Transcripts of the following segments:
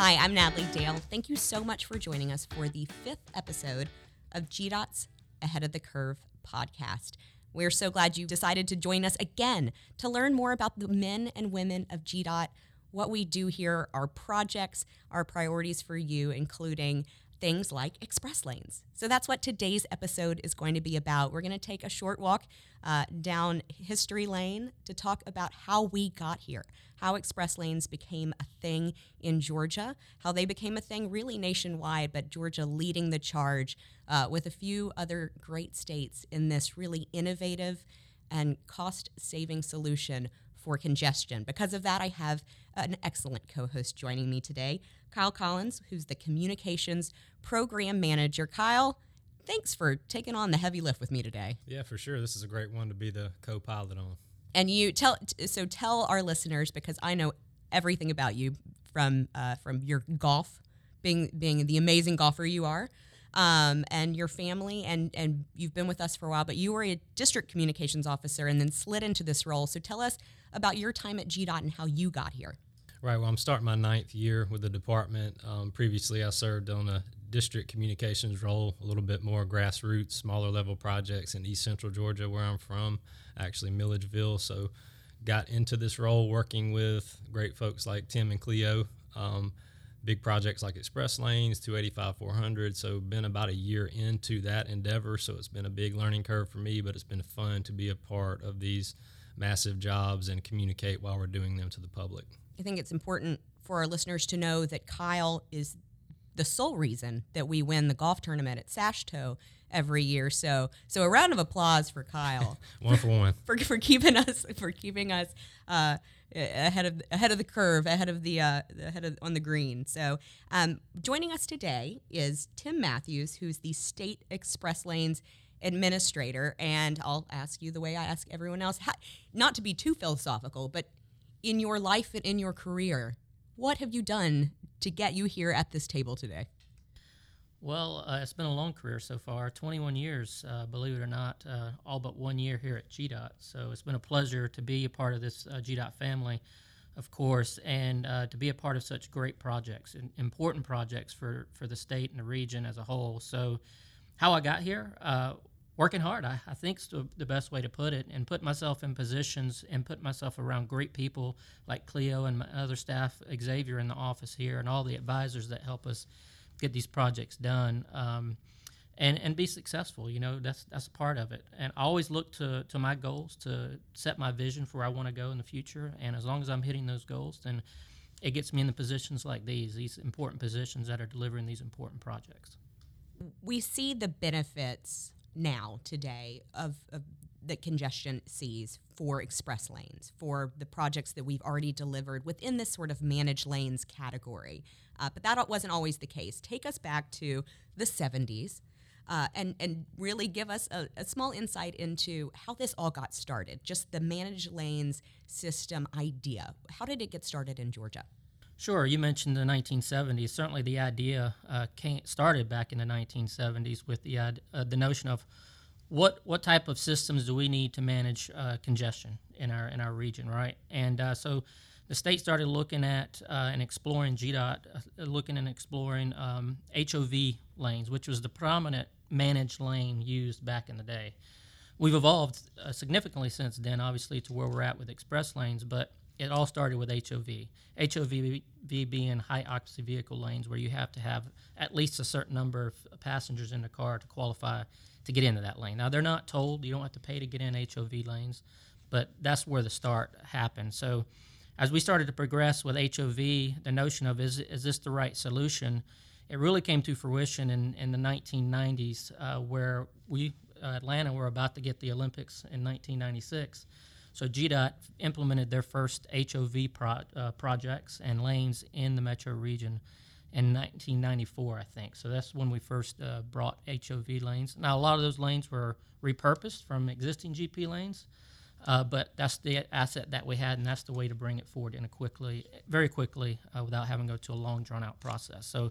Hi, I'm Natalie Dale. Thank you so much for joining us for the fifth episode of GDOT's Ahead of the Curve podcast. We're so glad you decided to join us again to learn more about the men and women of GDOT, what we do here, our projects, our priorities for you, including things like express lanes. So that's what today's episode is going to be about. We're going to take a short walk uh, down history lane to talk about how we got here, how express lanes became a thing in Georgia, how they became a thing really nationwide, but Georgia leading the charge uh, with a few other great states in this really innovative and cost saving solution for congestion. Because of that, I have an excellent co host joining me today, Kyle Collins, who's the communications program manager. Kyle, thanks for taking on the heavy lift with me today. Yeah, for sure. This is a great one to be the co pilot on. And you tell, so tell our listeners, because I know everything about you from, uh, from your golf, being, being the amazing golfer you are. Um, and your family, and and you've been with us for a while, but you were a district communications officer and then slid into this role. So tell us about your time at GDOT and how you got here. Right. Well, I'm starting my ninth year with the department. Um, previously, I served on a district communications role, a little bit more grassroots, smaller level projects in East Central Georgia, where I'm from, actually Milledgeville. So, got into this role working with great folks like Tim and Cleo. Um, big projects like express lanes 285 400 so been about a year into that endeavor so it's been a big learning curve for me but it's been fun to be a part of these massive jobs and communicate while we're doing them to the public I think it's important for our listeners to know that Kyle is the sole reason that we win the golf tournament at SASHTO every year. So, so a round of applause for Kyle. one for one. for, for keeping us for keeping us uh, ahead of ahead of the curve, ahead of the uh, ahead of on the green. So, um, joining us today is Tim Matthews, who's the State Express Lanes administrator, and I'll ask you the way I ask everyone else, how, not to be too philosophical, but in your life and in your career, what have you done to get you here at this table today? Well, uh, it's been a long career so far 21 years, uh, believe it or not, uh, all but one year here at GDOT. So it's been a pleasure to be a part of this uh, GDOT family, of course, and uh, to be a part of such great projects, and important projects for, for the state and the region as a whole. So, how I got here, uh, working hard. I, I think is the best way to put it, and put myself in positions and put myself around great people like Cleo and my other staff, Xavier in the office here, and all the advisors that help us get these projects done. Um, and, and be successful, you know, that's that's part of it. And I always look to, to my goals to set my vision for where I want to go in the future. And as long as I'm hitting those goals, then it gets me in the positions like these, these important positions that are delivering these important projects. We see the benefits now today of, of that congestion sees for express lanes for the projects that we've already delivered within this sort of managed lanes category. Uh, but that wasn't always the case. Take us back to the 70s uh, and and really give us a, a, small insight into how this all got started just the managed lanes system idea. How did it get started in georgia Sure, you mentioned the 1970s. Certainly, the idea uh, came, started back in the 1970s with the uh, the notion of what what type of systems do we need to manage uh, congestion in our in our region, right? And uh, so the state started looking at uh, and exploring GDOT, uh, looking and exploring um, HOV lanes, which was the prominent managed lane used back in the day. We've evolved significantly since then, obviously, to where we're at with express lanes, but it all started with HOV. HOV being high occupancy vehicle lanes where you have to have at least a certain number of passengers in the car to qualify to get into that lane. Now they're not told you don't have to pay to get in HOV lanes, but that's where the start happened. So as we started to progress with HOV, the notion of is is this the right solution? It really came to fruition in, in the 1990s, uh, where we uh, Atlanta were about to get the Olympics in 1996 so GDOT implemented their first HOV pro, uh, projects and lanes in the metro region in 1994, I think. So that's when we first uh, brought HOV lanes. Now, a lot of those lanes were repurposed from existing GP lanes, uh, but that's the asset that we had, and that's the way to bring it forward in a quickly, very quickly, uh, without having to go to a long, drawn-out process. So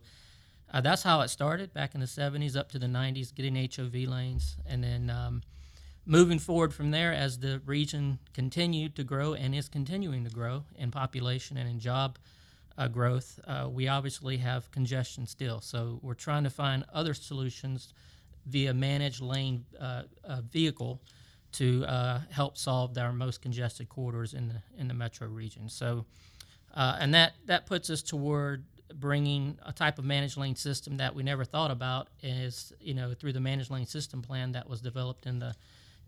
uh, that's how it started back in the 70s up to the 90s, getting HOV lanes, and then um, – moving forward from there, as the region continued to grow and is continuing to grow in population and in job uh, growth, uh, we obviously have congestion still. So we're trying to find other solutions via managed lane uh, uh vehicle to uh, help solve our most congested corridors in the in the metro region. So, uh, and that that puts us toward bringing a type of managed lane system that we never thought about is you know through the managed lane system plan that was developed in the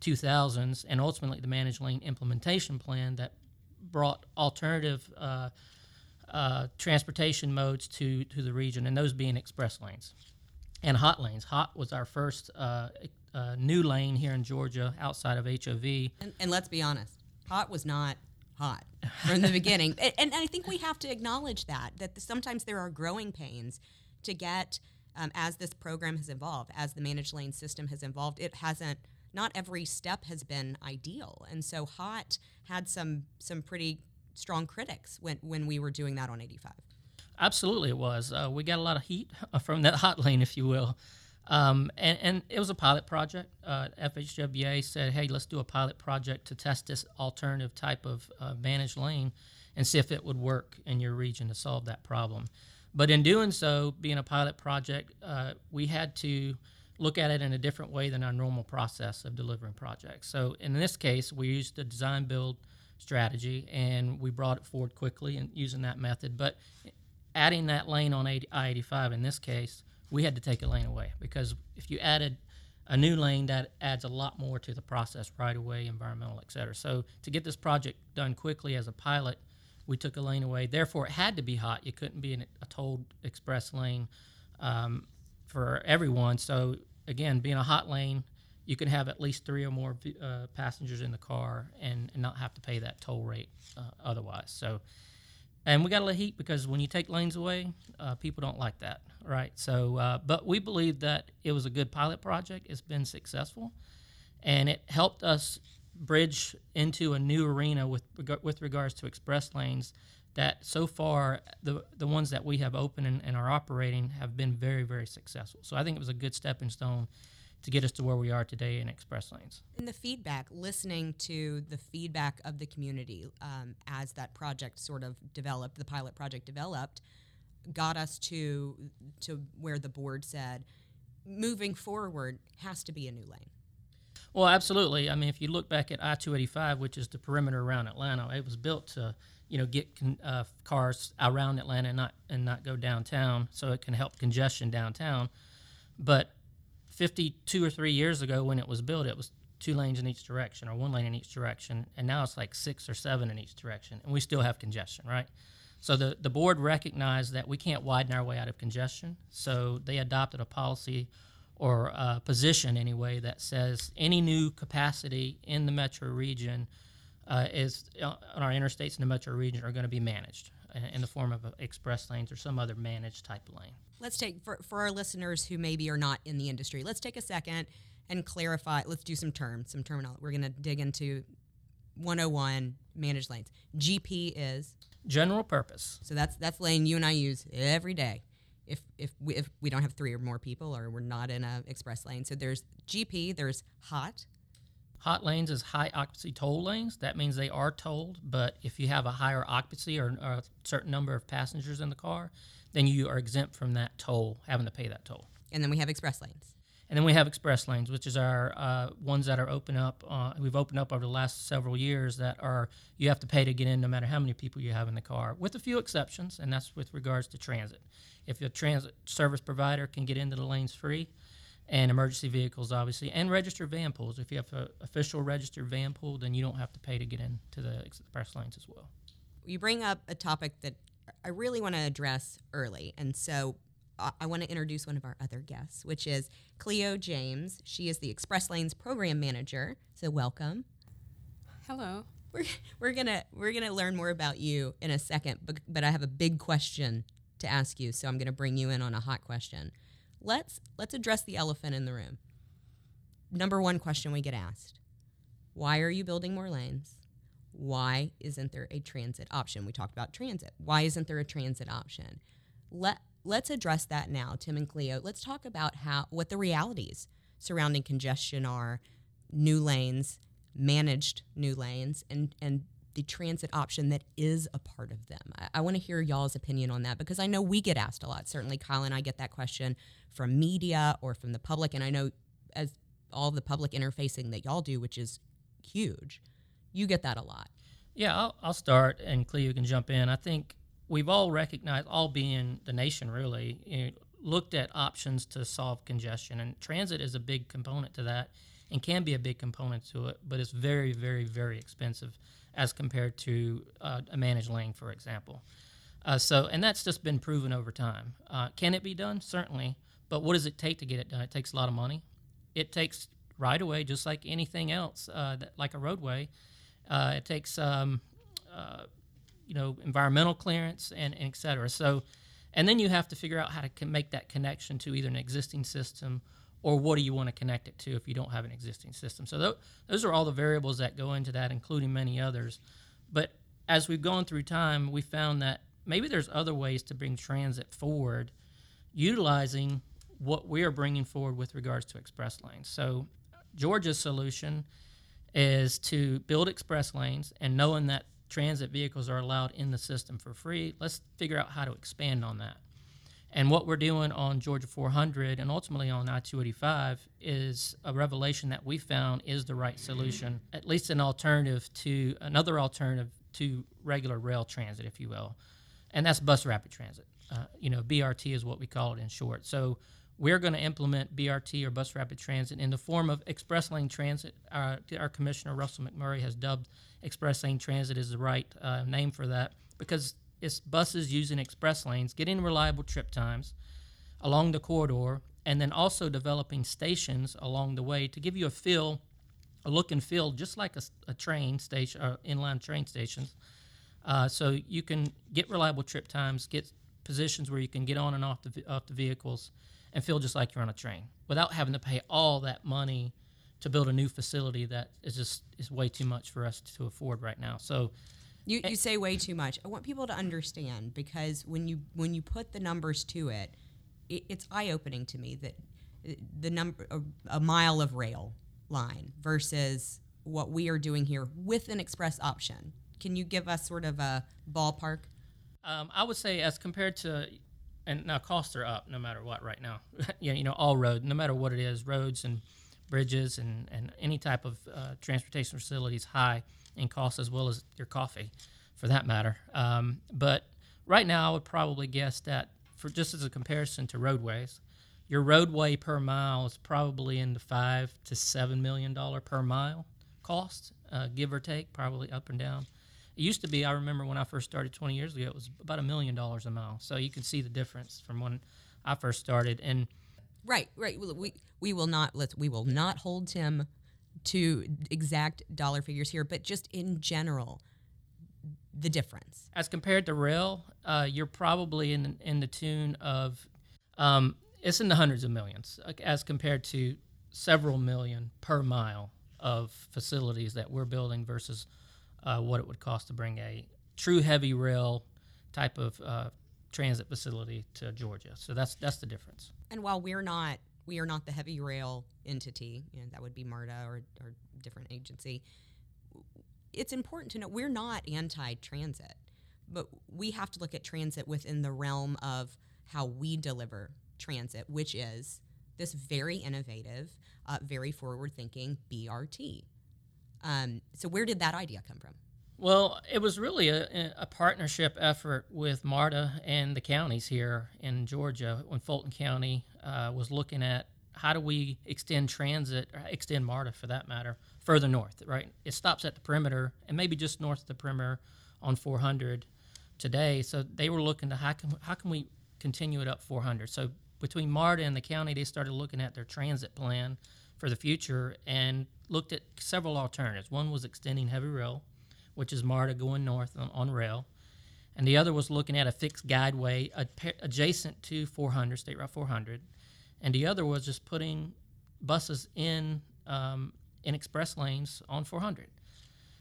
2000s and ultimately the managed lane implementation plan that brought alternative uh, uh, transportation modes to, to the region, and those being express lanes and hot lanes. Hot was our first uh, uh new lane here in Georgia outside of HOV. And, and let's be honest, hot was not hot from the beginning. And, and, I think we have to acknowledge that, that sometimes there are growing pains to get, um, as this program has evolved, as the managed lane system has evolved, it hasn't, not every step has been ideal. And so hot had some, some pretty strong critics when, when we were doing that on 85. Absolutely, it was. Uh, we got a lot of heat from that hot lane, if you will. Um, and, and, it was a pilot project. Uh, FHWA said, hey, let's do a pilot project to test this alternative type of uh, managed lane and see if it would work in your region to solve that problem. But in doing so, being a pilot project, uh, we had to look at it in a different way than our normal process of delivering projects. So in this case, we used the design build strategy and we brought it forward quickly and using that method. But adding that lane on I 85 in this case, we had to take a lane away because if you added a new lane, that adds a lot more to the process right away, environmental, et cetera. So to get this project done quickly as a pilot, we took a lane away. Therefore, it had to be hot. You couldn't be in a tolled express lane um, for everyone. So again, being a hot lane, you can have at least three or more uh, passengers in the car and, and, not have to pay that toll rate uh, otherwise. So and we got a little heat because when you take lanes away, uh, people don't like that, right? So, uh, but we believe that it was a good pilot project. It's been successful, and it helped us bridge into a new arena with with regards to express lanes. That so far the the ones that we have open and, and are operating have been very very successful. So I think it was a good stepping stone to get us to where we are today in express lanes. And the feedback, listening to the feedback of the community um, as that project sort of developed, the pilot project developed, got us to to where the board said, moving forward has to be a new lane. Well, absolutely. I mean, if you look back at I-285, which is the perimeter around Atlanta, it was built to you know get uh, cars around Atlanta and not and not go downtown, so it can help congestion downtown. But 52 or three years ago when it was built, it was two lanes in each direction or one lane in each direction, and now it's like six or seven in each direction, and we still have congestion, right? So the, the board recognized that we can't widen our way out of congestion, so they adopted a policy or a position anyway that says any new capacity in the metro region uh, is uh, on our interstates in the metro region are going to be managed in the form of express lanes or some other managed type of lane. Let's take for, for our listeners who maybe are not in the industry let's take a second and clarify let's do some terms some terminology we're going to dig into 101 managed lanes. Gp is? General purpose. So that's that's lane you and i use every day. If if we, if we don't have three or more people or we're not in a express lane so there's gp there's hot Hot lanes is high occupancy toll lanes. That means they are tolled, but if you have a higher occupancy or, or, a certain number of passengers in the car, then you are exempt from that toll, having to pay that toll. And then we have express lanes. And then we have express lanes, which is our uh, ones that are open up. Uh, we've opened up over the last several years that are you have to pay to get in, no matter how many people you have in the car, with a few exceptions, and that's with regards to transit. If a transit service provider can get into the lanes free, and emergency vehicles, obviously, and registered van pools. If you have an official registered van pool, then you don't have to pay to get into the express lanes as well. You bring up a topic that I really want to address early. And so I, I want to introduce one of our other guests, which is Cleo James. She is the Express Lanes program manager. So welcome. Hello. We're, we're gonna we're gonna learn more about you in a second, but, but I have a big question to ask you, so I'm gonna bring you in on a hot question. Let's let's address the elephant in the room. Number one question we get asked: Why are you building more lanes? why isn't there a transit option? We talked about transit. Why isn't there a transit option? Let let's address that now, Tim and Cleo. Let's talk about how what the realities surrounding congestion are, new lanes, managed new lanes, and and the transit option that is a part of them. I, I want to hear y'all's opinion on that because I know we get asked a lot. Certainly, Kyle and I get that question from media or from the public, and I know as all the public interfacing that y'all do, which is huge, you get that a lot. Yeah, I'll, I'll start, and Cleo can jump in. I think we've all recognized, all being the nation really, you know, looked at options to solve congestion, and transit is a big component to that and can be a big component to it, but it's very, very, very expensive as compared to uh, a managed lane, for example. Uh, so, and that's just been proven over time. Uh, can it be done? Certainly. But what does it take to get it done? It takes a lot of money. It takes right-of-way, just like anything else, uh, that, like a roadway. Uh, it takes, um, uh, you know, environmental clearance and, and et cetera. So, and then you have to figure out how to make that connection to either an existing system or what do you want to connect it to if you don't have an existing system. So th- those are all the variables that go into that, including many others. But as we've gone through time, we found that maybe there's other ways to bring transit forward, utilizing what we are bringing forward with regards to express lanes. So Georgia's solution is to build express lanes, and knowing that transit vehicles are allowed in the system for free, let's figure out how to expand on that. And what we're doing on Georgia 400 and ultimately on I 285 is a revelation that we found is the right solution, at least an alternative to another alternative to regular rail transit, if you will. And that's bus rapid transit. Uh, you know, BRT is what we call it in short. So we're going to implement BRT or bus rapid transit in the form of express lane transit. Our, our commissioner, Russell McMurray, has dubbed express lane transit as the right uh, name for that because buses using express lanes, getting reliable trip times along the corridor, and then also developing stations along the way to give you a feel, a look and feel, just like a, a train station, or uh, inline train stations. Uh, so you can get reliable trip times, get positions where you can get on and off the off the vehicles, and feel just like you're on a train without having to pay all that money to build a new facility that is just is way too much for us to afford right now. So you, you say way too much. I want people to understand because when you when you put the numbers to it, it it's eye opening to me that uh, the number a, a, mile of rail line versus what we are doing here with an express option. Can you give us sort of a ballpark? Um, I would say as compared to, and now costs are up no matter what right now. yeah, you know all road, no matter what it is, roads and bridges and, and any type of uh, transportation facilities high in cost as well as your coffee, for that matter. Um, but right now, I would probably guess that for just as a comparison to roadways, your roadway per mile is probably in the five to seven million dollar per mile cost, uh, give or take, probably up and down. It used to be. I remember when I first started 20 years ago, it was about a million dollars a mile. So you can see the difference from when I first started. And right, right. We we will not let we will not hold Tim to exact dollar figures here, but just in general, the difference. As compared to rail, uh, you're probably in in the tune of um, it's in the hundreds of millions, as compared to several million per mile of facilities that we're building versus uh, what it would cost to bring a true heavy rail type of uh, transit facility to Georgia. So that's that's the difference. And while we're not we are not the heavy rail entity, you know, that would be MARTA or, or different agency. It's important to know we're not anti transit, but we have to look at transit within the realm of how we deliver transit, which is this very innovative, uh, very forward thinking BRT. Um, so, where did that idea come from? Well, it was really a, a, partnership effort with MARTA and the counties here in Georgia when Fulton County uh, was looking at how do we extend transit, extend MARTA for that matter, further north, right? It stops at the perimeter and maybe just north of the perimeter on 400 today. So they were looking to how can, how can we continue it up 400? So between MARTA and the county, they started looking at their transit plan for the future and looked at several alternatives. One was extending heavy rail which is MARTA going north on, on rail, and the other was looking at a fixed guideway adjacent to 400 State Route 400, and the other was just putting buses in um, in express lanes on 400.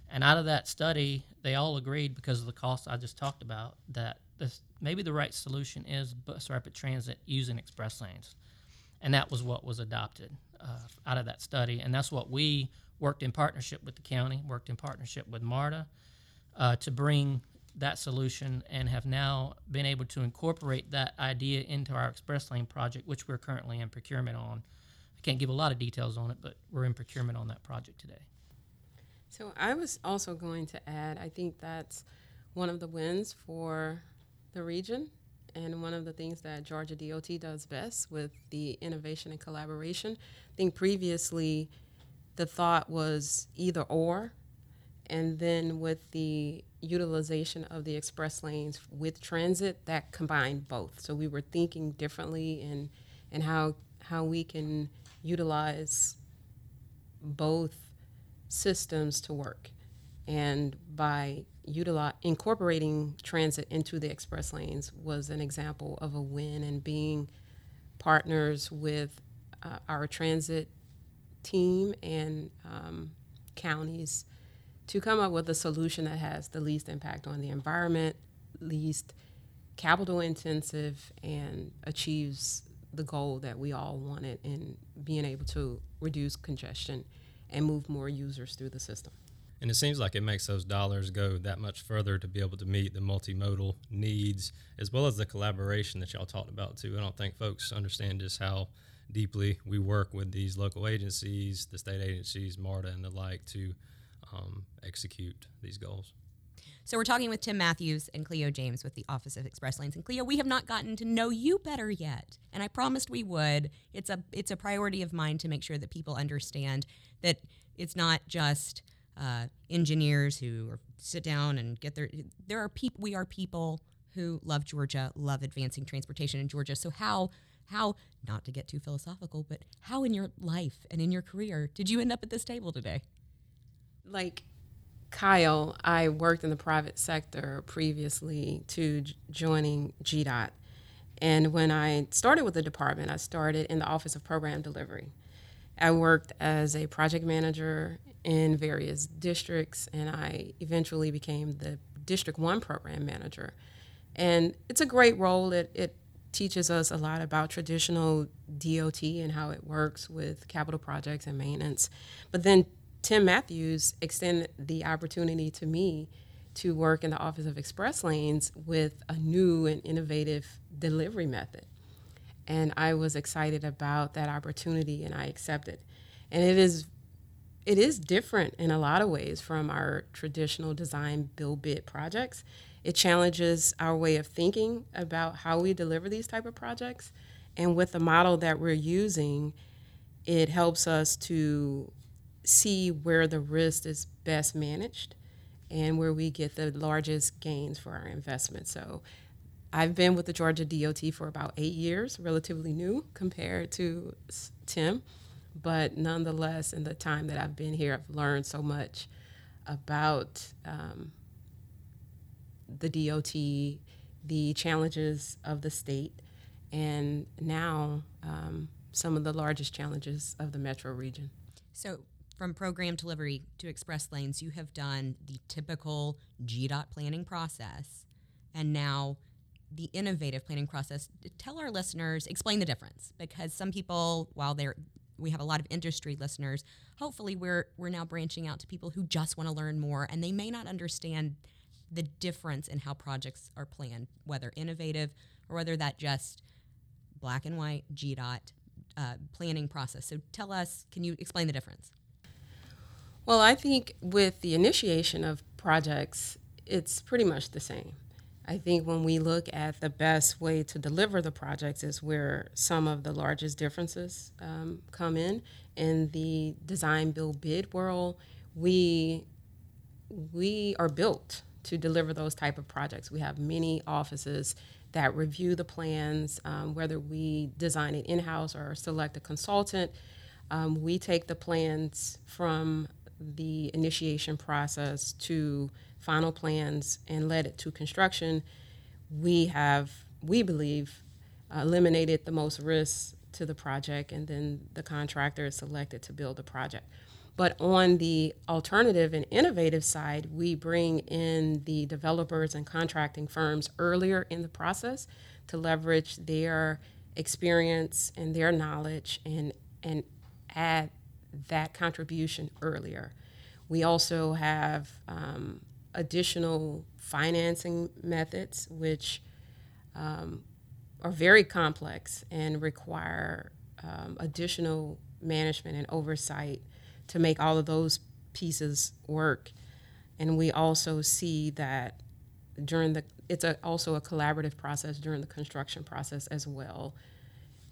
And out of that study, they all agreed because of the costs I just talked about that this, maybe the right solution is bus rapid transit using express lanes, and that was what was adopted uh, out of that study, and that's what we worked in partnership with the county, worked in partnership with MARTA uh, to bring that solution and have now been able to incorporate that idea into our express lane project, which we're currently in procurement on. I can't give a lot of details on it, but we're in procurement on that project today. So I was also going to add, I think that's one of the wins for the region and one of the things that Georgia DOT does best with the innovation and collaboration. I think previously the thought was either or, and then with the utilization of the express lanes with transit, that combined both. So we were thinking differently and in how, how we can utilize both systems to work. And by utilize, incorporating transit into the express lanes was an example of a win and being partners with uh, our transit team and um, counties to come up with a solution that has the least impact on the environment, least capital intensive, and achieves the goal that we all wanted in being able to reduce congestion and move more users through the system. And it seems like it makes those dollars go that much further to be able to meet the multimodal needs as well as the collaboration that y'all talked about too. I don't think folks understand just how deeply we work with these local agencies, the state agencies, MARTA, and the like to um, execute these goals. So we're talking with Tim Matthews and Cleo James with the Office of Express Lanes. And Cleo, we have not gotten to know you better yet, and I promised we would. It's a it's a priority of mine to make sure that people understand that it's not just uh, engineers who sit down and get their. There are people. We are people who love Georgia, love advancing transportation in Georgia. So how how not to get too philosophical, but how in your life and in your career did you end up at this table today? Like Kyle, I worked in the private sector previously to joining GDOT. And when I started with the department, I started in the Office of Program Delivery. I worked as a project manager in various districts, and I eventually became the District 1 program manager. And it's a great role. It, it teaches us a lot about traditional DOT and how it works with capital projects and maintenance. But then Tim Matthews extended the opportunity to me to work in the Office of Express Lanes with a new and innovative delivery method. And I was excited about that opportunity and I accepted. And it is it is different in a lot of ways from our traditional design build bid projects. It challenges our way of thinking about how we deliver these type of projects. And with the model that we're using, it helps us to see where the risk is best managed and where we get the largest gains for our investment. So I've been with the Georgia DOT for about eight years, relatively new compared to Tim, but nonetheless, in the time that I've been here, I've learned so much about um, the DOT, the challenges of the state, and now um, some of the largest challenges of the metro region. So, from program delivery to express lanes, you have done the typical GDOT planning process and now the innovative planning process. Tell our listeners, explain the difference because some people, while they're we have a lot of industry listeners, hopefully we're we're now branching out to people who just want to learn more and they may not understand the difference in how projects are planned, whether innovative or whether that just black and white GDOT uh, planning process. So tell us, can you explain the difference? Well, I think with the initiation of projects, it's pretty much the same. I think when we look at the best way to deliver the projects is where some of the largest differences um, come in. In the design build bid world, we we are built to deliver those type of projects. We have many offices that review the plans, um, whether we design it in house or select a consultant. Um, we take the plans from the initiation process to final plans and led it to construction, we have, we believe, eliminated the most risks to the project, and then the contractor is selected to build the project. But on the alternative and innovative side, we bring in the developers and contracting firms earlier in the process to leverage their experience and their knowledge and, and add that contribution earlier. We also have um, additional financing methods, which um, are very complex and require um, additional management and oversight to make all of those pieces work. And we also see that during the it's a, also a collaborative process during the construction process as well.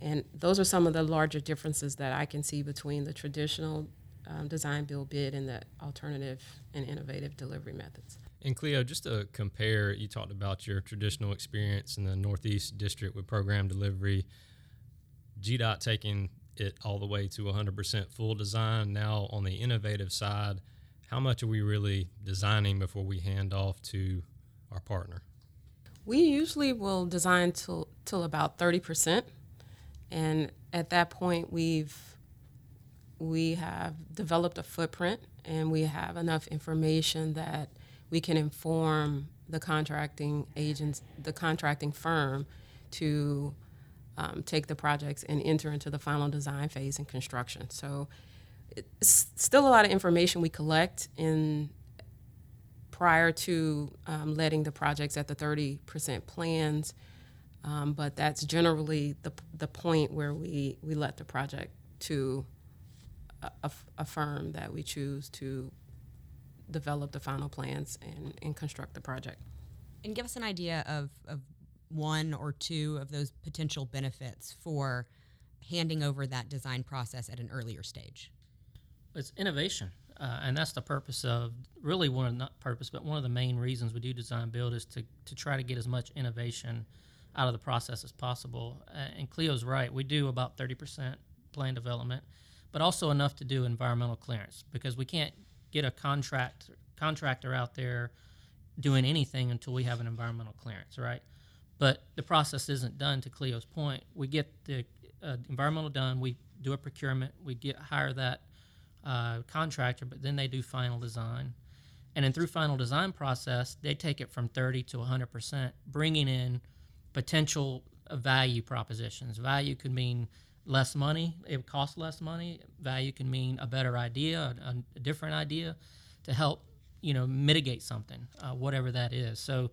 And those are some of the larger differences that I can see between the traditional um, design, build, bid, and the alternative and innovative delivery methods. And Cleo, just to compare, you talked about your traditional experience in the Northeast District with program delivery. GDOT taking it all the way to 100% full design. Now, on the innovative side, how much are we really designing before we hand off to our partner? We usually will design till till about 30%, and at that point, we've we have developed a footprint and we have enough information that we can inform the contracting agents, the contracting firm, to um, take the projects and enter into the final design phase and construction. So it's still a lot of information we collect in prior to um, letting the projects at the 30% plans. Um, but that's generally the, the point where we, we let the project to a, a firm that we choose to develop the final plans and, and construct the project. And give us an idea of, of one or two of those potential benefits for handing over that design process at an earlier stage. It's innovation. Uh, and that's the purpose of really one of not purpose, but one of the main reasons we do design build is to, to try to get as much innovation out of the process as possible. Uh, and Cleo's right, we do about 30% plan development but also enough to do environmental clearance because we can't get a contract contractor out there doing anything until we have an environmental clearance, right? But the process isn't done. To Cleo's point, we get the uh, environmental done, we do a procurement, we get hire that uh, contractor, but then they do final design, and then through final design process, they take it from 30 to 100 percent, bringing in potential value propositions. Value could mean less money. It costs less money. Value can mean a better idea, a, a different idea, to help you know mitigate something, uh, whatever that is. So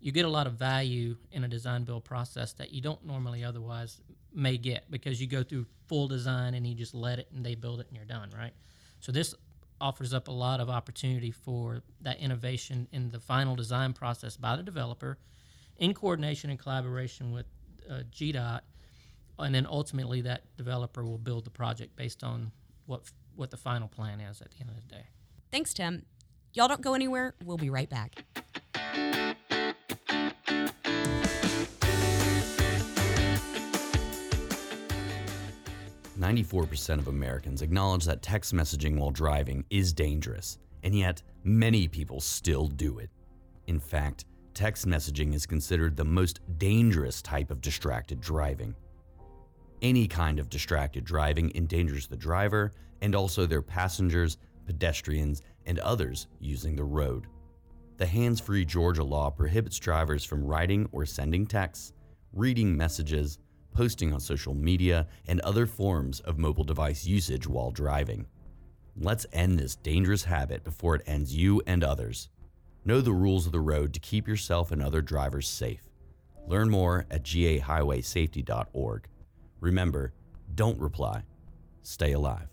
you get a lot of value in a design build process that you don't normally otherwise may get because you go through full design and you just let it and they build it and you're done, right? So this offers up a lot of opportunity for that innovation in the final design process by the developer in coordination and collaboration with uh, GDOT and then ultimately that developer will build the project based on what what the final plan is at the end of the day. Thanks, Tim. Y'all don't go anywhere. We'll be right back. Ninety-four percent of Americans acknowledge that text messaging while driving is dangerous, and yet many people still do it. In fact, text messaging is considered the most dangerous type of distracted driving. Any kind of distracted driving endangers the driver and also their passengers, pedestrians, and others using the road. The hands free Georgia law prohibits drivers from writing or sending texts, reading messages, posting on social media, and other forms of mobile device usage while driving. Let's end this dangerous habit before it ends you and others. Know the rules of the road to keep yourself and other drivers safe. Learn more at gahighwaysafety.org. Remember, don't reply. Stay alive.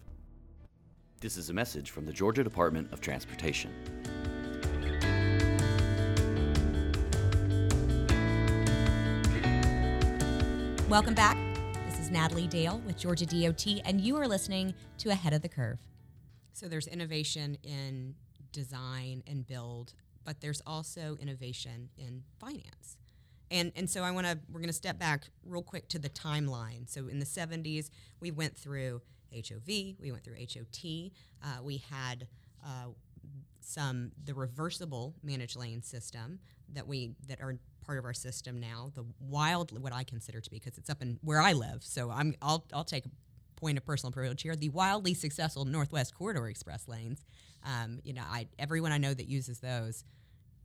This is a message from the Georgia Department of Transportation. Welcome back. This is Natalie Dale with Georgia DOT, and you are listening to Ahead of the Curve. So there's innovation in design and build, but there's also innovation in finance. And and so I want to we're going to step back real quick to the timeline. So in the 70s, we went through HOV, we went through HOT, uh, we had uh, some the reversible managed lane system that we that are part of our system now. The wild what I consider to be because it's up in where I live. So I'm I'll I'll take a point of personal privilege here. The wildly successful Northwest Corridor Express lanes. Um, you know, I everyone I know that uses those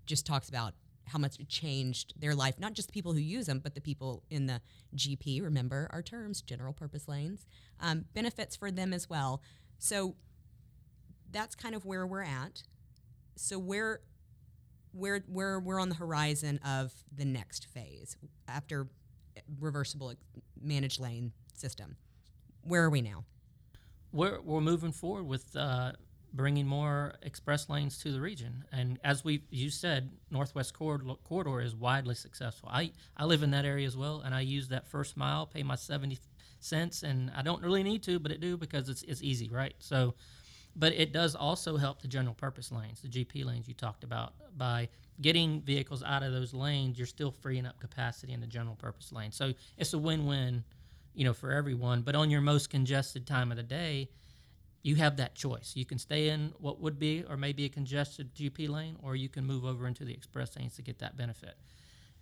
just talks about how much it changed their life, not just people who use them, but the people in the GP, remember our terms, general purpose lanes, um, benefits for them as well. So that's kind of where we're at. So, where we're we're we're on the horizon of the next phase after reversible managed lane system. Where are we now? We're we're moving forward with uh, bringing more express lanes to the region, and as we you said, Northwest corridor, corridor is widely successful. I I live in that area as well, and I use that first mile, pay my seventy cents, and I don't really need to, but it do because it's it's easy, right? So but it does also help the general purpose lanes, the GP lanes you talked about. By getting vehicles out of those lanes, you're still freeing up capacity in the general purpose lane. So it's a win-win, you know, for everyone. But on your most congested time of the day, you have that choice. You can stay in what would be or maybe a congested GP lane, or you can move over into the express lanes to get that benefit.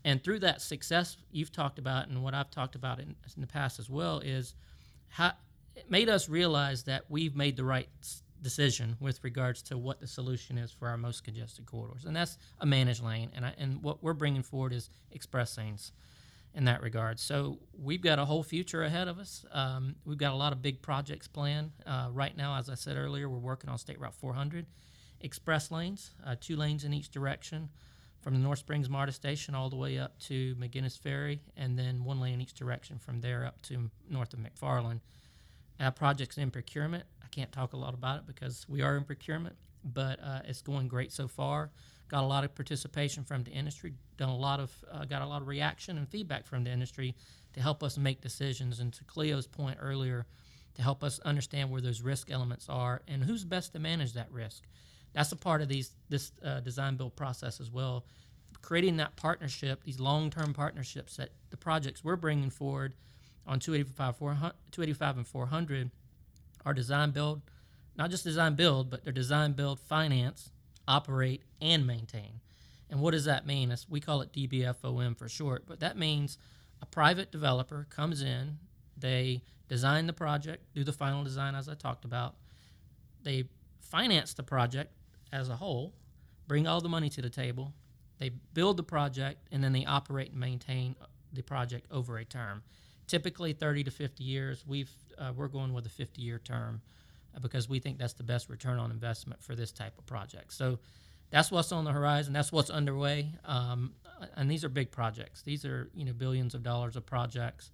And through that success you've talked about, and what I've talked about in, in the past as well, is how it made us realize that we've made the right decision with regards to what the solution is for our most congested corridors, and that's a managed lane. And I, and what we're bringing forward is express lanes in that regard. So we've got a whole future ahead of us. Um, we've got a lot of big projects planned uh, right now. As I said earlier, we're working on State Route 400 express lanes, uh, two lanes in each direction. From the North Springs MARTA station all the way up to McGinnis Ferry, and then one lane in each direction from there up to north of McFarland. Uh, projects in procurement can't talk a lot about it because we are in procurement, but uh, it's going great so far. Got a lot of participation from the industry. Done a lot of uh, got a lot of reaction and feedback from the industry to help us make decisions. And to Cleo's point earlier, to help us understand where those risk elements are and who's best to manage that risk. That's a part of these this uh, design build process as well. Creating that partnership, these long-term partnerships that the projects we're bringing forward on 285, 285 and 400 are design build, not just design build, but they're design build, finance, operate, and maintain. And what does that mean? It's, we call it DBFOM for short, but that means a private developer comes in, they design the project, do the final design as I talked about, they finance the project as a whole, bring all the money to the table, they build the project, and then they operate and maintain the project over a term typically 30 to 50 years. We've uh, we're going with a 50 year term uh, because we think that's the best return on investment for this type of project. So that's what's on the horizon. That's what's underway. Um, and these are big projects. These are you know billions of dollars of projects,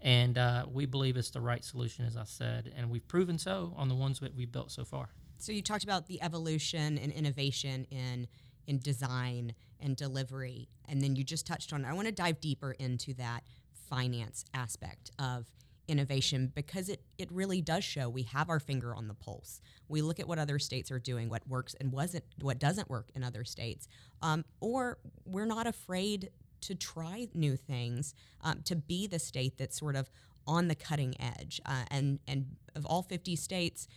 and uh, we believe it's the right solution, as I said, and we've proven so on the ones that we've built so far. So you talked about the evolution and innovation in in design and delivery, and then you just touched on. I want to dive deeper into that finance aspect of innovation because it, it really does show we have our finger on the pulse. We look at what other states are doing, what works and wasn't, what doesn't work in other states, um, or we're not afraid to try new things, um, to be the state that's sort of on the cutting edge. Uh, and and of all 50 states,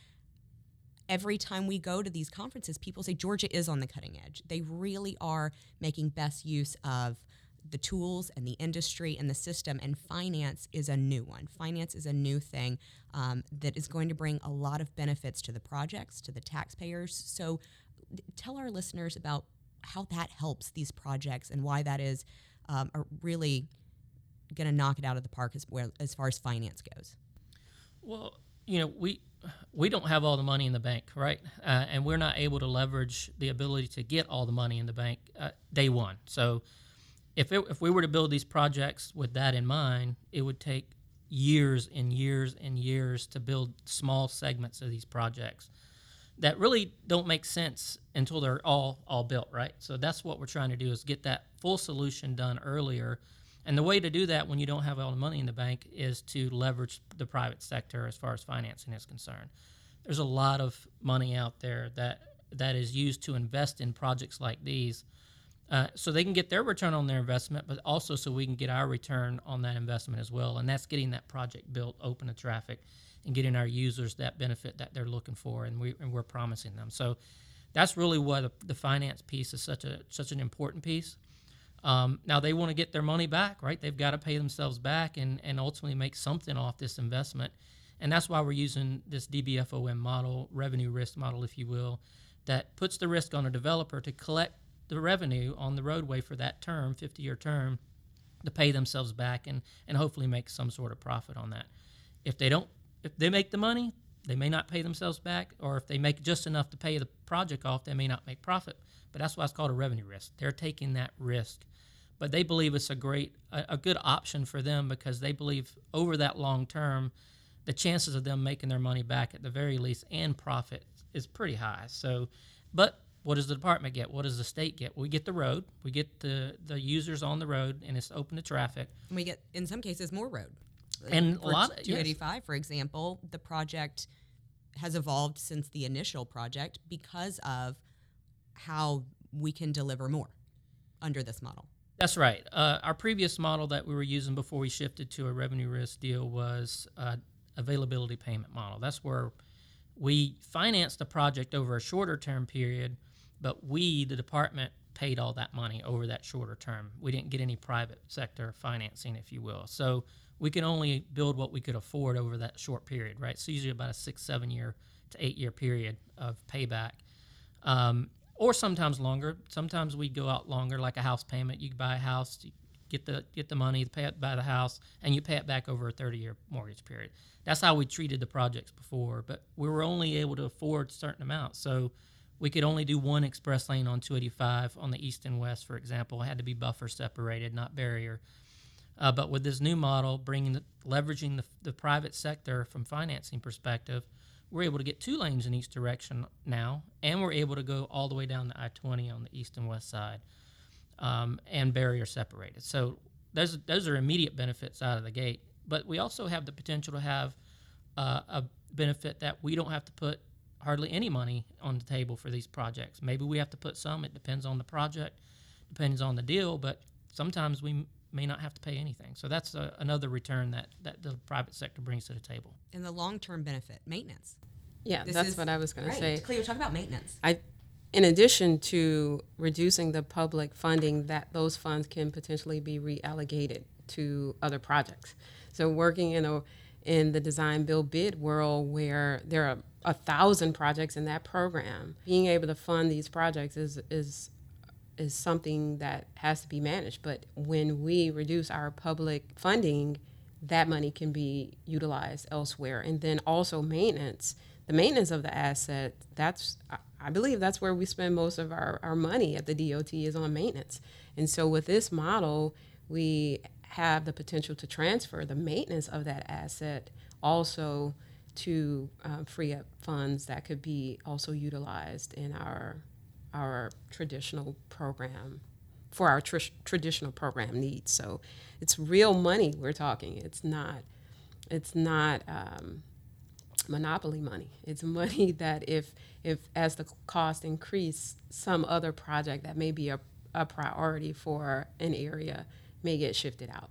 every time we go to these conferences, people say Georgia is on the cutting edge. They really are making best use of the tools and the industry and the system, and finance is a new one. Finance is a new thing um, that is going to bring a lot of benefits to the projects, to the taxpayers. So, tell our listeners about how that helps these projects and why that is um, really going to knock it out of the park as, as far as finance goes. Well, you know, we we don't have all the money in the bank, right? Uh, and we're not able to leverage the ability to get all the money in the bank uh, day one. So if it, if we were to build these projects with that in mind, it would take years and years and years to build small segments of these projects that really don't make sense until they're all all built, right? So that's what we're trying to do is get that full solution done earlier. And the way to do that when you don't have all the money in the bank is to leverage the private sector as far as financing is concerned. There's a lot of money out there that that is used to invest in projects like these uh, so they can get their return on their investment, but also so we can get our return on that investment as well. And that's getting that project built, open to traffic, and getting our users that benefit that they're looking for, and we and we're promising them. So that's really why the, the finance piece is such a such an important piece. Um, now they want to get their money back, right? They've got to pay themselves back and and ultimately make something off this investment, and that's why we're using this DBFOM model, revenue risk model, if you will, that puts the risk on a developer to collect the revenue on the roadway for that term, 50 year term, to pay themselves back and, and hopefully make some sort of profit on that. If they don't, if they make the money, they may not pay themselves back, or if they make just enough to pay the project off, they may not make profit. but that's why it's called a revenue risk. They're taking that risk, but they believe it's a great, a, a good option for them because they believe over that long term, the chances of them making their money back at the very least and profit is pretty high. So, but what does the department get? What does the state get? We get the road. We get the the users on the road, and it's open to traffic. And we get, in some cases, more road. And a for lot- yes. 285, for example, the project has evolved since the initial project because of how we can deliver more under this model. That's right. Uh, our previous model that we were using before we shifted to a revenue risk deal was uh, availability payment model. That's where we financed the project over a shorter term period, but we, the department, paid all that money over that shorter term. We didn't get any private sector financing, if you will. So we can only build what we could afford over that short period, right? So usually about a six, seven year to eight year period of payback. Um, or sometimes longer. Sometimes we go out longer, like a house payment. You buy a house, get the get the money, pay it buy the house, and you pay it back over a 30 year mortgage period. That's how we treated the projects before, but we were only able to afford certain amounts. So we could only do one express lane on 285 on the east and west, for example. It had to be buffer separated, not barrier. Uh, but with this new model, bringing the, leveraging the, the private sector from financing perspective, we're able to get two lanes in each direction now, and we're able to go all the way down to I-20 on the east and west side, um, and barrier separated. So those those are immediate benefits out of the gate. But we also have the potential to have uh, a benefit that we don't have to put hardly any money on the table for these projects. Maybe we have to put some. It depends on the project, depends on the deal. But sometimes we m- may not have to pay anything. So that's a, another return that, that the private sector brings to the table. And the long term benefit, maintenance. Yeah, This that's is- what I was going Right. to say. Cleo, talk about maintenance. I, in addition to reducing the public funding, that those funds can potentially be reallocated to other projects. So working in a in the design build bid world where there are a thousand projects in that program, being able to fund these projects is is is something that has to be managed. But when we reduce our public funding, that money can be utilized elsewhere. And then also maintenance, the maintenance of the asset, that's, I- believe that's where we spend most of our, our money at the DOT is on maintenance. And so with this model, we have the potential to transfer the maintenance of that asset also to um, free up funds that could be also utilized in our our traditional program for our tr- traditional program needs. So it's real money we're talking. It's not it's not um, monopoly money. It's money that if if as the cost increase, some other project that may be a, a priority for an area may get shifted out.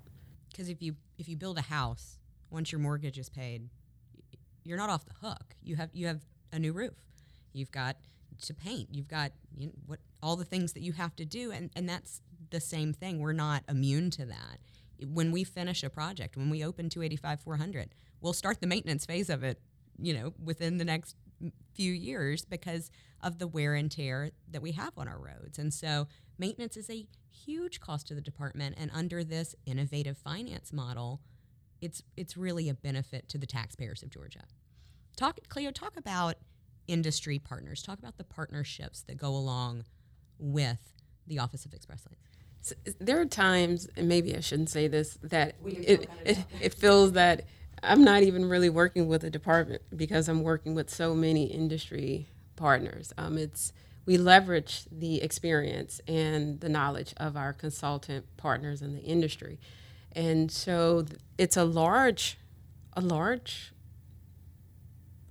Because if you if you build a house, once your mortgage is paid, you're not off the hook. You have you have a new roof. You've got to paint. You've got you know, what all the things that you have to do, and and that's the same thing. We're not immune to that. When we finish a project, when we open 285 400, we'll start the maintenance phase of it. You know, within the next few years because of the wear and tear that we have on our roads. And so maintenance is a huge cost to the department and under this innovative finance model, it's it's really a benefit to the taxpayers of Georgia. Talk Cleo, talk about industry partners. Talk about the partnerships that go along with the Office of Express Lanes. S- there are times, and maybe I shouldn't say this, that it, it, it feels that I'm not even really working with a department because I'm working with so many industry partners. Um, it's we leverage the experience and the knowledge of our consultant partners in the industry, and so it's a large, a large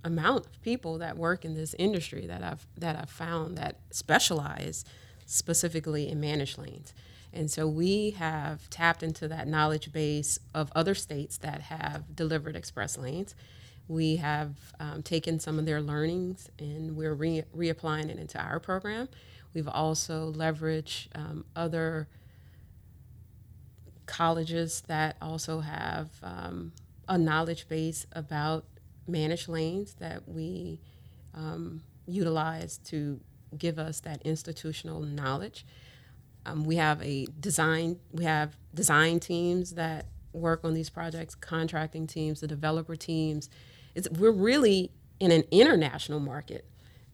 amount of people that work in this industry that I've that I've found that specialize specifically in managed lanes. And so we have tapped into that knowledge base of other states that have delivered express lanes. We have um, taken some of their learnings and we're re- reapplying it into our program. We've also leveraged um, other colleges that also have um, a knowledge base about managed lanes that we um, utilize to give us that institutional knowledge. Um, we have a design. We have design teams that work on these projects, contracting teams, the developer teams. It's, we're really in an international market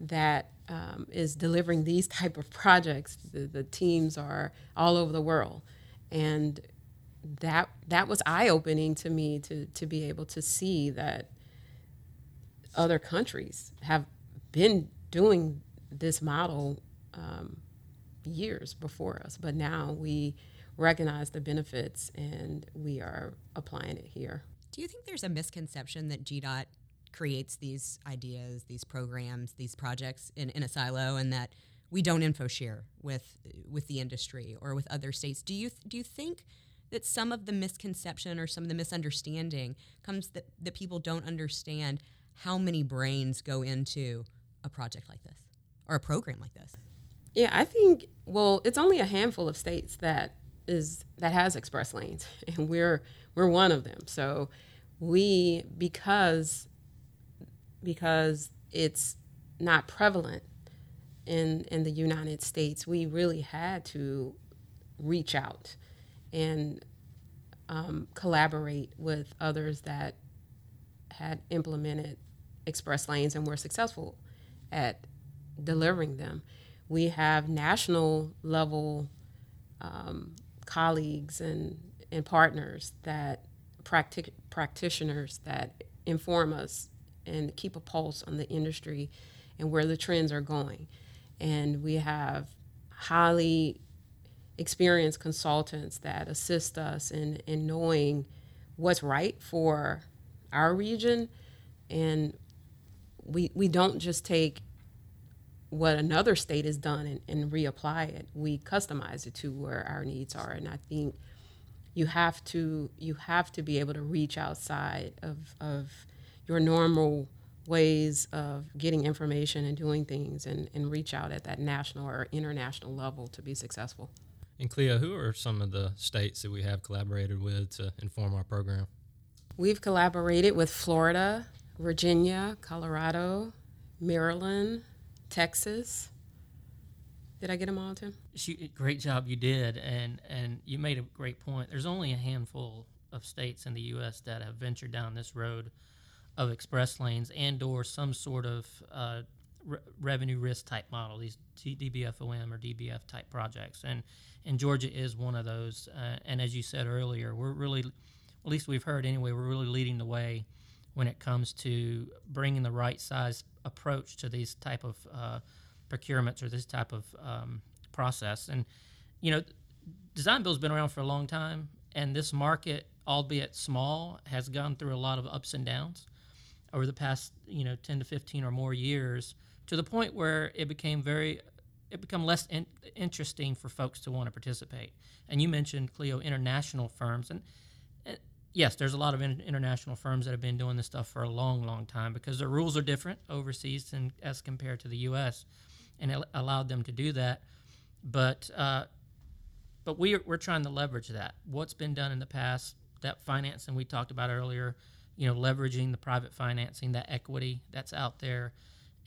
that um, is delivering these type of projects. The, the teams are all over the world, and that that was eye opening to me to to be able to see that other countries have been doing this model um, years before us, but now we recognize the benefits and we are applying it here. Do you think there's a misconception that GDOT creates these ideas, these programs, these projects in, in a silo, and that we don't info share with with the industry or with other states? Do you do you think that some of the misconception or some of the misunderstanding comes that, that people don't understand how many brains go into a project like this or a program like this? Yeah, I think well, it's only a handful of states that is that has express lanes, and we're we're one of them. So we because because it's not prevalent in in the United States, we really had to reach out and um, collaborate with others that had implemented express lanes and we're successful at delivering them. We have national level um, colleagues and, and partners that practic- practitioners that inform us and keep a pulse on the industry and where the trends are going. And we have highly experienced consultants that assist us in, in knowing what's right for our region. And we, we don't just take what another state has done and, and reapply it. We customize it to where our needs are. And I think you have to you have to be able to reach outside of, of your normal ways of getting information and doing things and, and reach out at that national or international level to be successful. And Cleo, who are some of the states that we have collaborated with to inform our program? We've collaborated with Florida, Virginia, Colorado, Maryland, Texas. Did I get them all, Tim? She, great job, you did, and and you made a great point. There's only a handful of states in the U.S. that have ventured down this road of express lanes and/or some sort of uh, re- revenue risk type model, these DBFOM or DBF type projects, and and Georgia is one of those. Uh, and as you said earlier, we're really, at least we've heard anyway, we're really leading the way when it comes to bringing the right size approach to these type of uh, procurements or this type of um, process. And you know, design build's been around for a long time, and this market, albeit small, has gone through a lot of ups and downs over the past you know 10 to 15 or more years to the point where it became very it become less in, interesting for folks to want to participate. And you mentioned Cleo international firms, and, and yes, there's a lot of in, international firms that have been doing this stuff for a long, long time because the rules are different overseas and as compared to the U.S. and it allowed them to do that. But uh, but we are, we're trying to leverage that. What's been done in the past, that financing we talked about earlier, you know, leveraging the private financing, that equity that's out there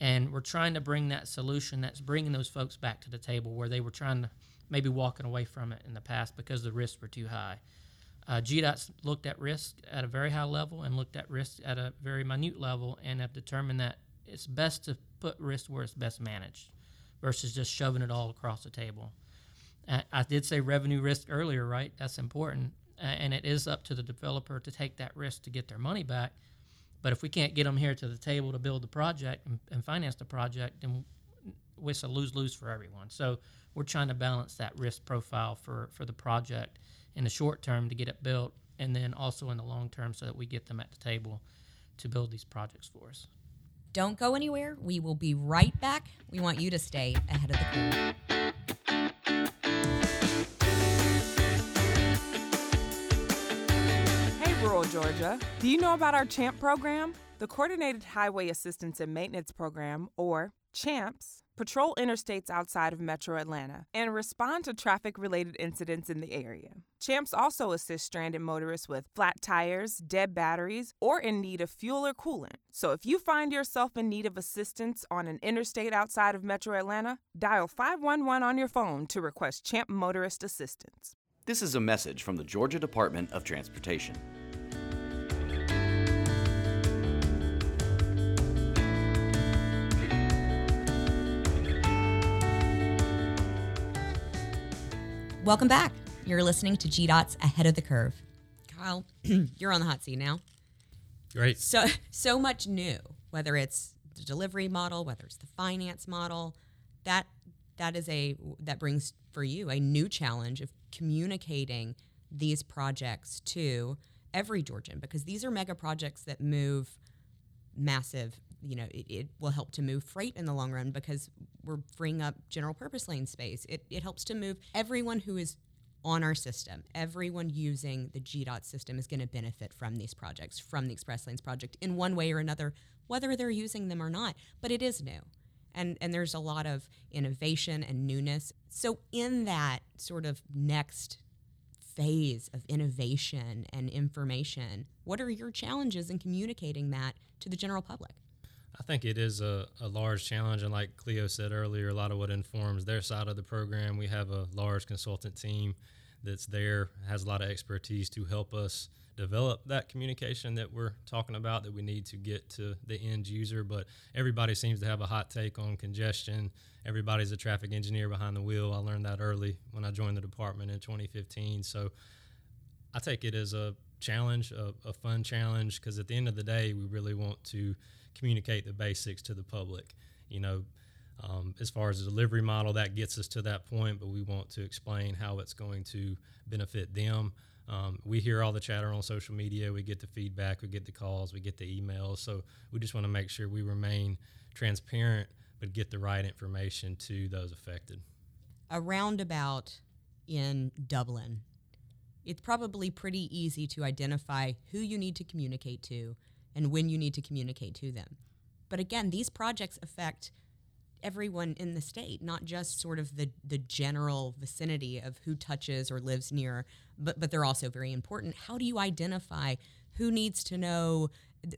and we're trying to bring that solution that's bringing those folks back to the table where they were trying to maybe walking away from it in the past because the risks were too high. Uh, GDOT's looked at risk at a very high level and looked at risk at a very minute level and have determined that it's best to put risk where it's best managed versus just shoving it all across the table. Uh, I did say revenue risk earlier, right? That's important. Uh, and it is up to the developer to take that risk to get their money back. But if we can't get them here to the table to build the project and, and finance the project, then it's a lose lose for everyone. So we're trying to balance that risk profile for, for the project in the short term to get it built, and then also in the long term so that we get them at the table to build these projects for us. Don't go anywhere. We will be right back. We want you to stay ahead of the curve. Hey, rural Georgia. Do you know about our CHAMP program? The Coordinated Highway Assistance and Maintenance Program, or CHAMPS, patrol interstates outside of metro Atlanta and respond to traffic related incidents in the area. CHAMPS also assists stranded motorists with flat tires, dead batteries, or in need of fuel or coolant. So if you find yourself in need of assistance on an interstate outside of metro Atlanta, dial 511 on your phone to request CHAMP motorist assistance. This is a message from the Georgia Department of Transportation. Welcome back. You're listening to GDOT's Ahead of the Curve. Kyle, you're on the hot seat now. Great. So so much new, whether it's the delivery model, whether it's the finance model, that that is a that brings for you a new challenge of communicating these projects to every Georgian because these are mega projects that move massive you know it, it will help to move freight in the long run because we're freeing up general purpose lane space. It, it helps to move everyone who is on our system everyone using the gdot system is going to benefit from these projects from the express lanes project in one way or another whether they're using them or not. But it is new and and there's a lot of innovation and newness. So in that sort of next phase of innovation and information what are your challenges in communicating that to the general public I think it is a, a large challenge, and like Cleo said earlier, a lot of what informs their side of the program. We have a large consultant team that's there, has a lot of expertise to help us develop that communication that we're talking about that we need to get to the end user. But everybody seems to have a hot take on congestion. Everybody's a traffic engineer behind the wheel. I learned that early when I joined the department in 2015. So I take it as a challenge, a, a fun challenge, because at the end of the day, we really want to communicate the basics to the public. You know, um, as far as the delivery model, that gets us to that point, but we want to explain how it's going to benefit them. Um, we hear all the chatter on social media, we get the feedback, we get the calls, we get the emails. So we just want to make sure we remain transparent, but get the right information to those affected. a roundabout in Dublin, it's probably pretty easy to identify who you need to communicate to and when you need to communicate to them. But again, these projects affect everyone in the state, not just sort of the, the general vicinity of who touches or lives near, but, but they're also very important. How do you identify who needs to know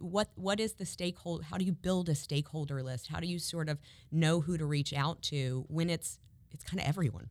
what what is the stakeholder how do you build a stakeholder list? How do you sort of know who to reach out to when it's it's kind of everyone?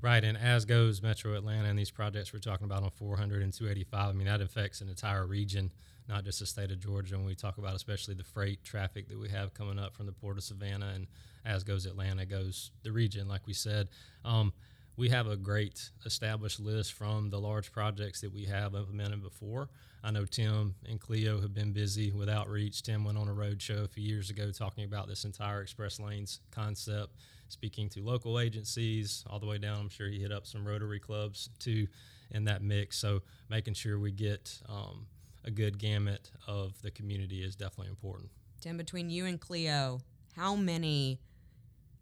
Right, and as goes Metro Atlanta and these projects we're talking about on 400 and 285, I mean, that affects an entire region, not just the state of Georgia. When we talk about especially the freight traffic that we have coming up from the Port of Savannah, and as goes Atlanta, goes the region, like we said. Um, we have a great established list from the large projects that we have implemented before. I know Tim and Cleo have been busy with outreach. Tim went on a road show a few years ago talking about this entire express lanes concept, speaking to local agencies all the way down. I'm sure he hit up some Rotary clubs too in that mix. So making sure we get um, a good gamut of the community is definitely important. Tim, between you and Cleo, how many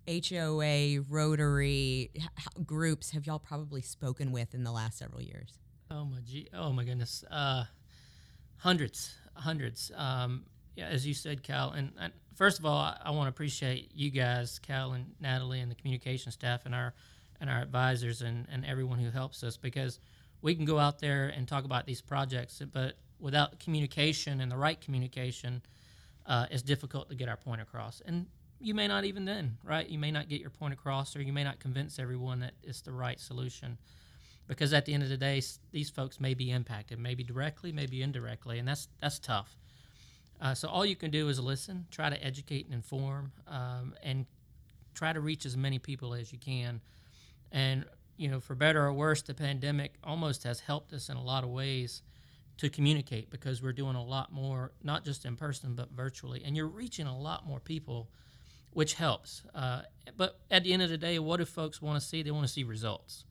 HOA, Rotary h- h- groups have y'all probably spoken with in the last several years? Oh my gee, oh my goodness, uh, hundreds, hundreds. Um, yeah, as you said, Kyle. And, and first of all, I, I want to appreciate you guys, Kyle and Natalie, and the communication staff, and our and our advisors, and and everyone who helps us because we can go out there and talk about these projects, but without communication and the right communication, uh, it's difficult to get our point across. And you may not even then, right? You may not get your point across, or you may not convince everyone that it's the right solution because at the end of the day, these folks may be impacted, maybe directly, maybe indirectly, and that's that's tough. Uh, so all you can do is listen, try to educate and inform, um, and try to reach as many people as you can. And you know, for better or worse, the pandemic almost has helped us in a lot of ways to communicate because we're doing a lot more, not just in person but virtually, and you're reaching a lot more people, which helps. Uh, but at the end of the day, what do folks want to see? They want to see results.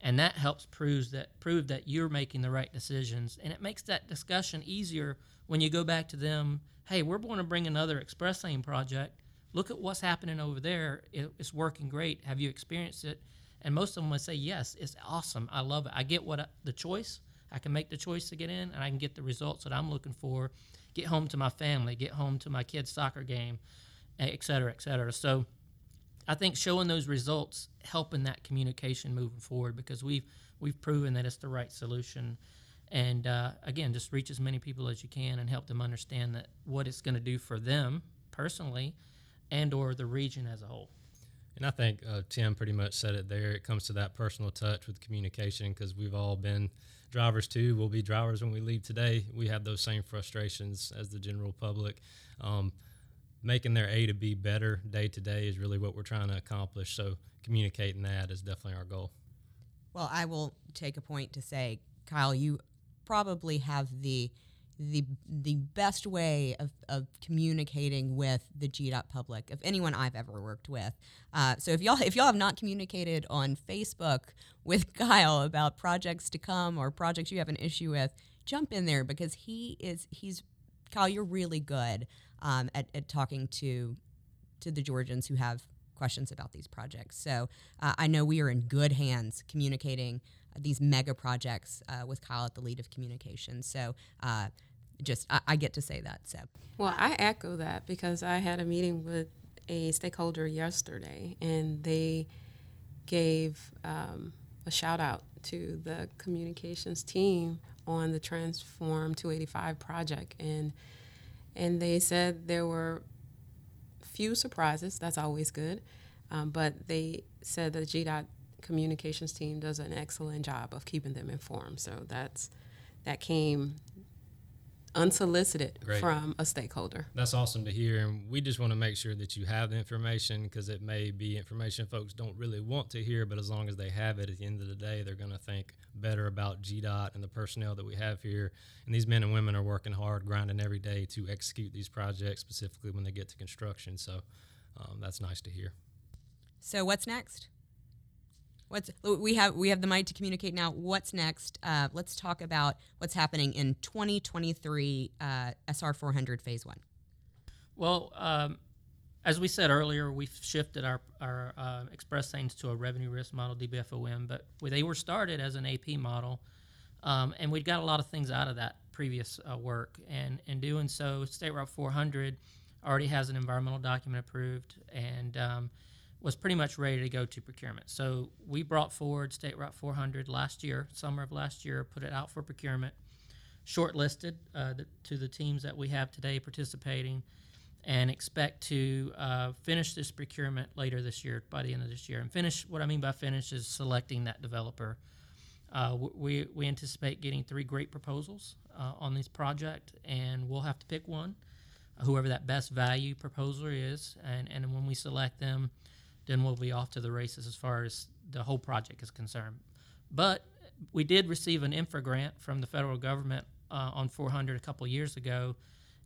And that helps prove that prove that you're making the right decisions. And it makes that discussion easier when you go back to them hey we're going to bring another express lane project. Look at what's happening over there. It, it's working great. Have you experienced it? And most of them would say yes it's awesome. I love it. I get what I, the choice i can make the choice to get in and i can get the results that i'm looking for get home to my family get home to my kids soccer game et cetera et cetera so I think showing those results helping that communication moving forward because we've we've proven that it's the right solution, and uh, again, just reach as many people as you can and help them understand that what it's going to do for them personally, and or the region as a whole. And I think uh, Tim pretty much said it there. It comes to that personal touch with communication because we've all been drivers too. We'll be drivers when we leave today. We have those same frustrations as the general public. Um, making their A to B better day to day is really what we're trying to accomplish. So communicating that is definitely our goal. Well, I will take a point to say, Kyle, you probably have the the the best way of, of communicating with the GDOT public of anyone I've ever worked with. Uh, so if y'all if y'all have not communicated on Facebook with Kyle about projects to come or projects you have an issue with, jump in there because he is he's Kyle. You're really good um, at, at talking to to the Georgians who have questions about these projects. So uh, I know we are in good hands communicating these mega projects uh, with Kyle at the lead of communications. So uh, just I, I, get to say that. So well, I echo that because I had a meeting with a stakeholder yesterday, and they gave um, a shout out to the communications team on the Transform 285 project, and and they said there were few surprises. That's always good, um, but they said the GDOT communications team does an excellent job of keeping them informed. So that's that came unsolicited Great. from a stakeholder. That's awesome to hear. And we just want to make sure that you have the information because it may be information folks don't really want to hear, but as long as they have it at the end of the day, they're going to think better about GDOT and the personnel that we have here. And these men and women are working hard, grinding every day to execute these projects, specifically when they get to construction. So um, that's nice to hear. So, what's next? What's we have we have the mic to communicate now. What's next? Uh, let's talk about what's happening in 2023 uh, SR 400 Phase One. Well, um, as we said earlier, we've shifted our our uh, express lanes to a revenue risk model DBFOM, but they were started as an AP model, um, and we got a lot of things out of that previous uh, work. And in doing so, State Route 400 already has an environmental document approved, and um, was pretty much ready to go to procurement. So we brought forward State Route 400 last year, summer of last year, put it out for procurement, shortlisted uh, the, to the teams that we have today participating, and expect to uh, finish this procurement later this year, by the end of this year. And finish, what I mean by finish is selecting that developer. Uh, we, we anticipate getting three great proposals uh, on this project, and we'll have to pick one, whoever that best value proposer is. And, and when we select them, then we'll be off to the races as far as the whole project is concerned. But we did receive an infra grant from the federal government uh, on 400 a couple years ago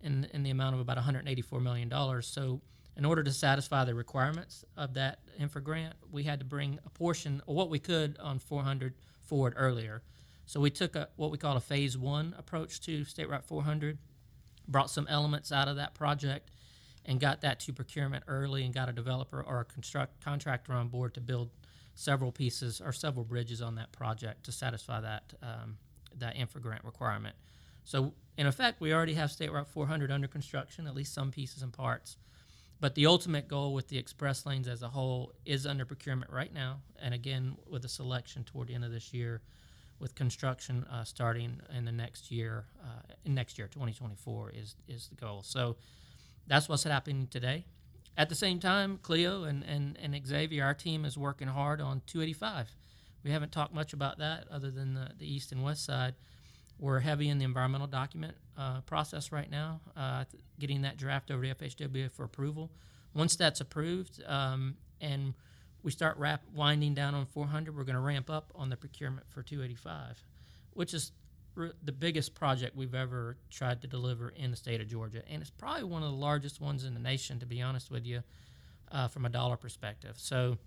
in, in the amount of about $184 million. So, in order to satisfy the requirements of that infra grant, we had to bring a portion or what we could on 400 forward earlier. So, we took a, what we call a phase one approach to State Route 400, brought some elements out of that project and got that to procurement early and got a developer or a construct contractor on board to build several pieces or several bridges on that project to satisfy that um, that infra grant requirement. So in effect, we already have State Route 400 under construction, at least some pieces and parts. But the ultimate goal with the express lanes as a whole is under procurement right now, and again with a selection toward the end of this year, with construction uh, starting in the next year. Uh, next year, 2024 is is the goal. So that's what's happening today. At the same time, Cleo and, and, and Xavier, our team is working hard on 285. We haven't talked much about that other than the, the east and west side. We're heavy in the environmental document uh, process right now, uh, getting that draft over to FHWA for approval. Once that's approved um, and we start wrap, winding down on 400, we're going to ramp up on the procurement for 285, which is the biggest project we've ever tried to deliver in the state of Georgia, and it's probably one of the largest ones in the nation, to be honest with you, uh, from a dollar perspective. So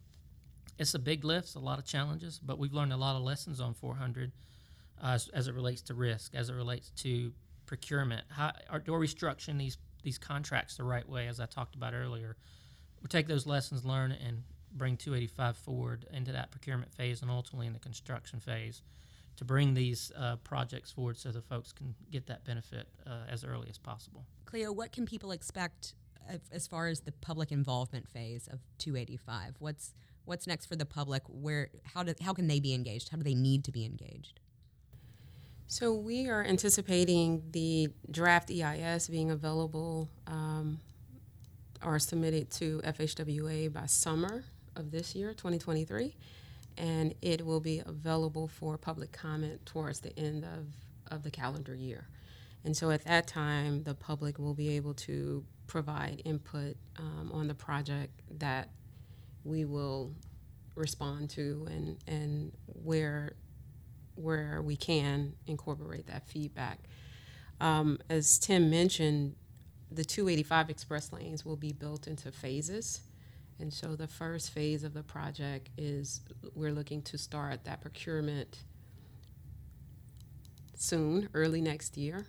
it's a big lift, a lot of challenges, but we've learned a lot of lessons on 400 uh, as, as, it relates to risk, as it relates to procurement. How are, we structuring these these contracts the right way, as I talked about earlier? We take those lessons learned and bring 285 forward into that procurement phase and ultimately in the construction phase to bring these uh, projects forward so the folks can get that benefit uh, as early as possible. Cleo, what can people expect as far as the public involvement phase of 285? What's what's next for the public? Where how do how can they be engaged? How do they need to be engaged? So we are anticipating the draft EIS being available um, or submitted to FHWA by summer of this year, 2023 and it will be available for public comment towards the end of, of the calendar year. And so at that time, the public will be able to provide input um, on the project that we will respond to and and where where we can incorporate that feedback. Um, as Tim mentioned, the 285 express lanes will be built into phases. And so the first phase of the project is we're looking to start that procurement soon, early next year.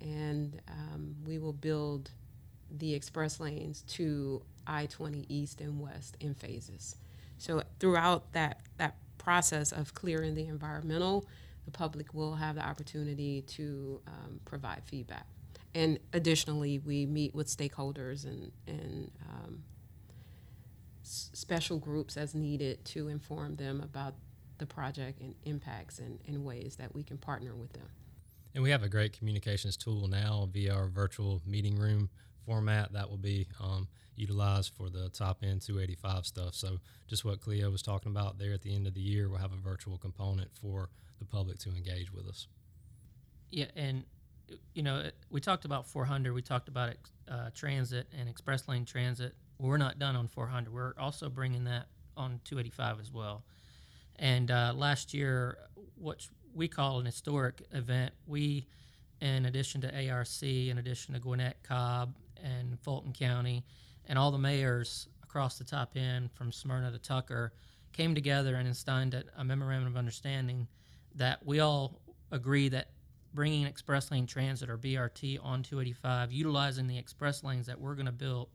And um, we will build the express lanes to I 20 east and west in phases. So throughout that, that process of clearing the environmental, the public will have the opportunity to um, provide feedback. And additionally, we meet with stakeholders and, and um, s- special groups as needed to inform them about the project and impacts and, and ways that we can partner with them. And we have a great communications tool now via our virtual meeting room format that will be um, utilized for the top end 285 stuff. So, just what Cleo was talking about there at the end of the year, we'll have a virtual component for the public to engage with us. Yeah, and you know, we talked about 400. We talked about uh, transit and express lane transit. We're not done on 400. We're also bringing that on 285 as well. And uh, last year, what we call an historic event, we, in addition to ARC, in addition to Gwinnett, Cobb, and Fulton County, and all the mayors across the top end from Smyrna to Tucker, came together and signed a memorandum of understanding that we all agree that bringing express lane transit or BRT on 285, utilizing the express lanes that we're going to build,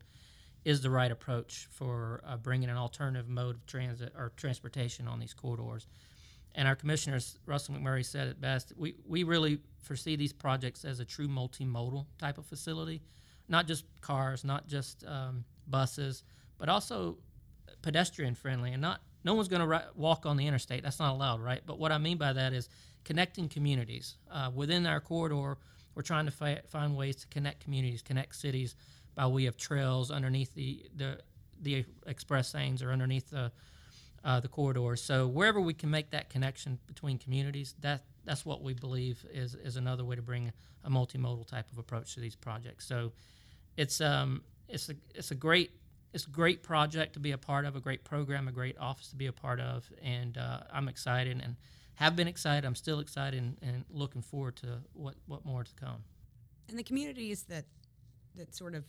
is the right approach for uh, bringing an alternative mode of transit or transportation on these corridors. And our commissioners, Russell McMurray, said it best. We, we really foresee these projects as a true multimodal type of facility, not just cars, not just um, buses, but also pedestrian friendly and not no one's going to walk on the interstate. That's not allowed, right? But what I mean by that is connecting communities uh, within our corridor. We're trying to fi- find ways to connect communities, connect cities by way of trails underneath the the, the express lanes or underneath the uh, the corridors. So wherever we can make that connection between communities, that that's what we believe is is another way to bring a multimodal type of approach to these projects. So it's um it's a it's a great it's a great project to be a part of, a great program, a great office to be a part of, and uh, I'm excited and have been excited. I'm still excited and, and looking forward to what what more to come. And the communities that that sort of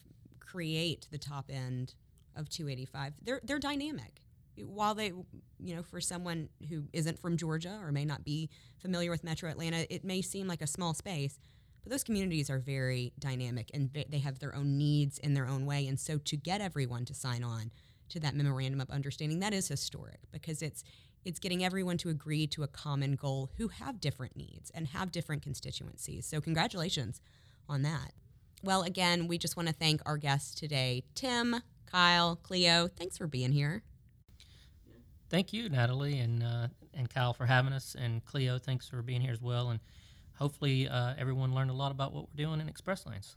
create the top end of 285, they're they're dynamic. While they, you know, for someone who isn't from Georgia or may not be familiar with Metro Atlanta, it may seem like a small space, but those communities are very dynamic and they have their own needs in their own way. And so to get everyone to sign on to that memorandum of understanding, that is historic because it's it's getting everyone to agree to a common goal who have different needs and have different constituencies. So congratulations on that. Well, again, we just want to thank our guests today, Tim, Kyle, Cleo. Thanks for being here. Thank you, Natalie and uh, and Kyle for having us, and Cleo, thanks for being here as well. And hopefully, uh, everyone learned a lot about what we're doing in Express Lanes.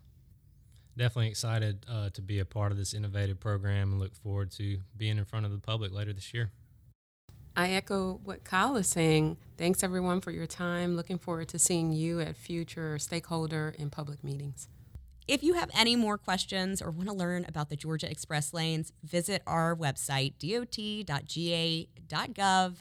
Definitely excited uh, to be a part of this innovative program and look forward to being in front of the public later this year. I echo what Kyle is saying. Thanks everyone for your time. Looking forward to seeing you at future stakeholder and public meetings. If you have any more questions or want to learn about the Georgia Express Lanes, visit our website, dot.ga.gov.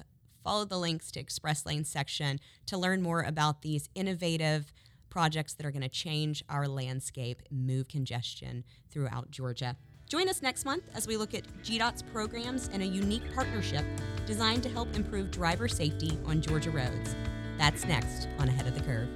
Follow the links to Express Lane section to learn more about these innovative projects that are going to change our landscape, move congestion throughout Georgia. Join us next month as we look at GDOT's programs and a unique partnership designed to help improve driver safety on Georgia roads. That's next on Ahead of the Curve.